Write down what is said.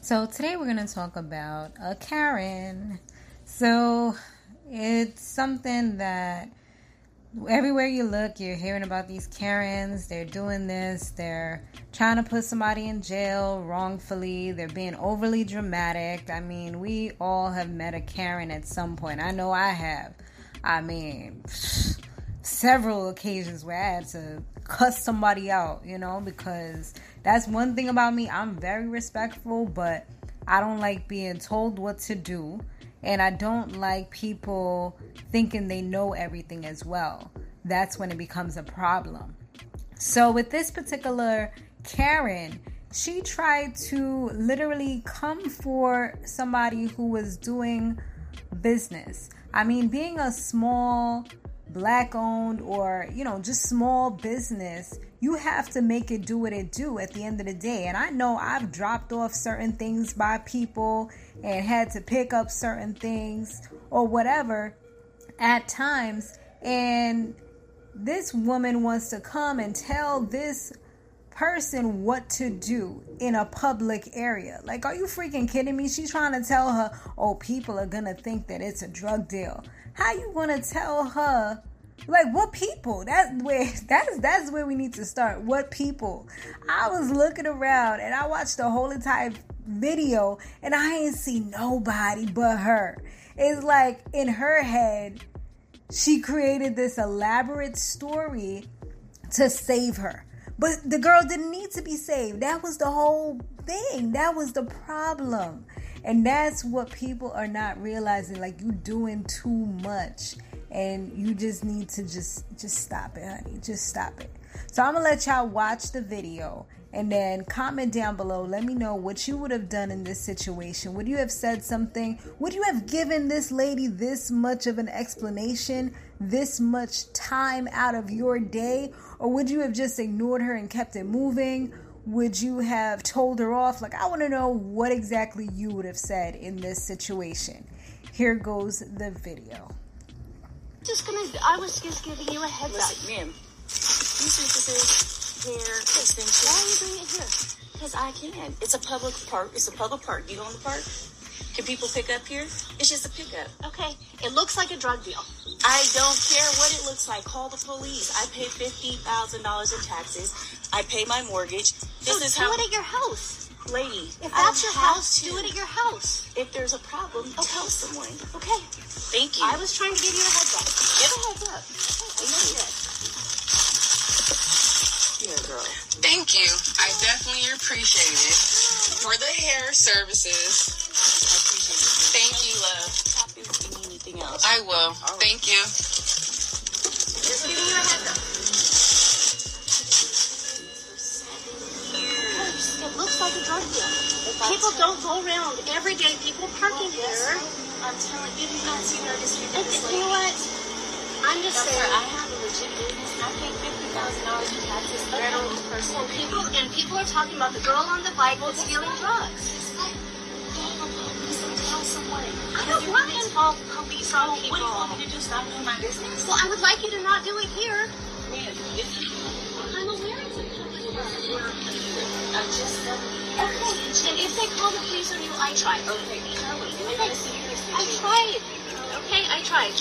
So, today we're going to talk about a Karen. So, it's something that everywhere you look, you're hearing about these Karens. They're doing this, they're trying to put somebody in jail wrongfully, they're being overly dramatic. I mean, we all have met a Karen at some point. I know I have. I mean, several occasions where I had to cuss somebody out, you know, because that's one thing about me. I'm very respectful, but I don't like being told what to do. And I don't like people thinking they know everything as well. That's when it becomes a problem. So, with this particular Karen, she tried to literally come for somebody who was doing business. I mean, being a small black owned or you know just small business you have to make it do what it do at the end of the day. And i know i've dropped off certain things by people and had to pick up certain things or whatever at times. And this woman wants to come and tell this person what to do in a public area. Like, are you freaking kidding me? She's trying to tell her, oh, people are gonna think that it's a drug deal. How you gonna tell her? Like what people? That's where that's that's where we need to start. What people? I was looking around and I watched the whole entire video and I ain't see nobody but her. It's like in her head, she created this elaborate story to save her. But the girl didn't need to be saved. That was the whole thing. That was the problem. And that's what people are not realizing. Like you doing too much. And you just need to just just stop it, honey. Just stop it. So I'm gonna let y'all watch the video and then comment down below. Let me know what you would have done in this situation. Would you have said something? Would you have given this lady this much of an explanation, this much time out of your day? Or would you have just ignored her and kept it moving? Would you have told her off? Like, I want to know what exactly you would have said in this situation. Here goes the video. Just gonna, I was just giving you a heads Listen, up. ma'am, hair. Why are you doing it here? Because I can. It's a public park. It's a public park. You own the park? Can people pick up here? It's just a pickup. Okay, it looks like a drug deal. I don't care what it looks like. Call the police. I pay fifty thousand dollars in taxes. I pay my mortgage. This so is do how, it at your house. lady. If that's your house, to. do it at your house. If there's a problem, tell someone. Okay. Thank you. I was trying to give you a heads up. Give a heads up. Thank you. Appreciate it. For the hair services. I appreciate it. Thank you, love. Stop if you need anything else. I will. Thank you. Just giving you a heads up. It looks like a drug deal. People don't go around every day. People parking here. I'm telling you, you do not see her just And you know what? I'm just saying. I have a legit business. I pay fifty thousand dollars in taxes. Don't person. And people and people are talking about the girl on the bike was stealing drugs. I don't want to involve police on what do people. you want me to do? Stop doing my business? Well, I would like you to not do it here. I'm aware public park. I just Okay, and if they call the police on you, I tried. Okay, Charlie, Okay. I gotta see I tried. Okay, I tried.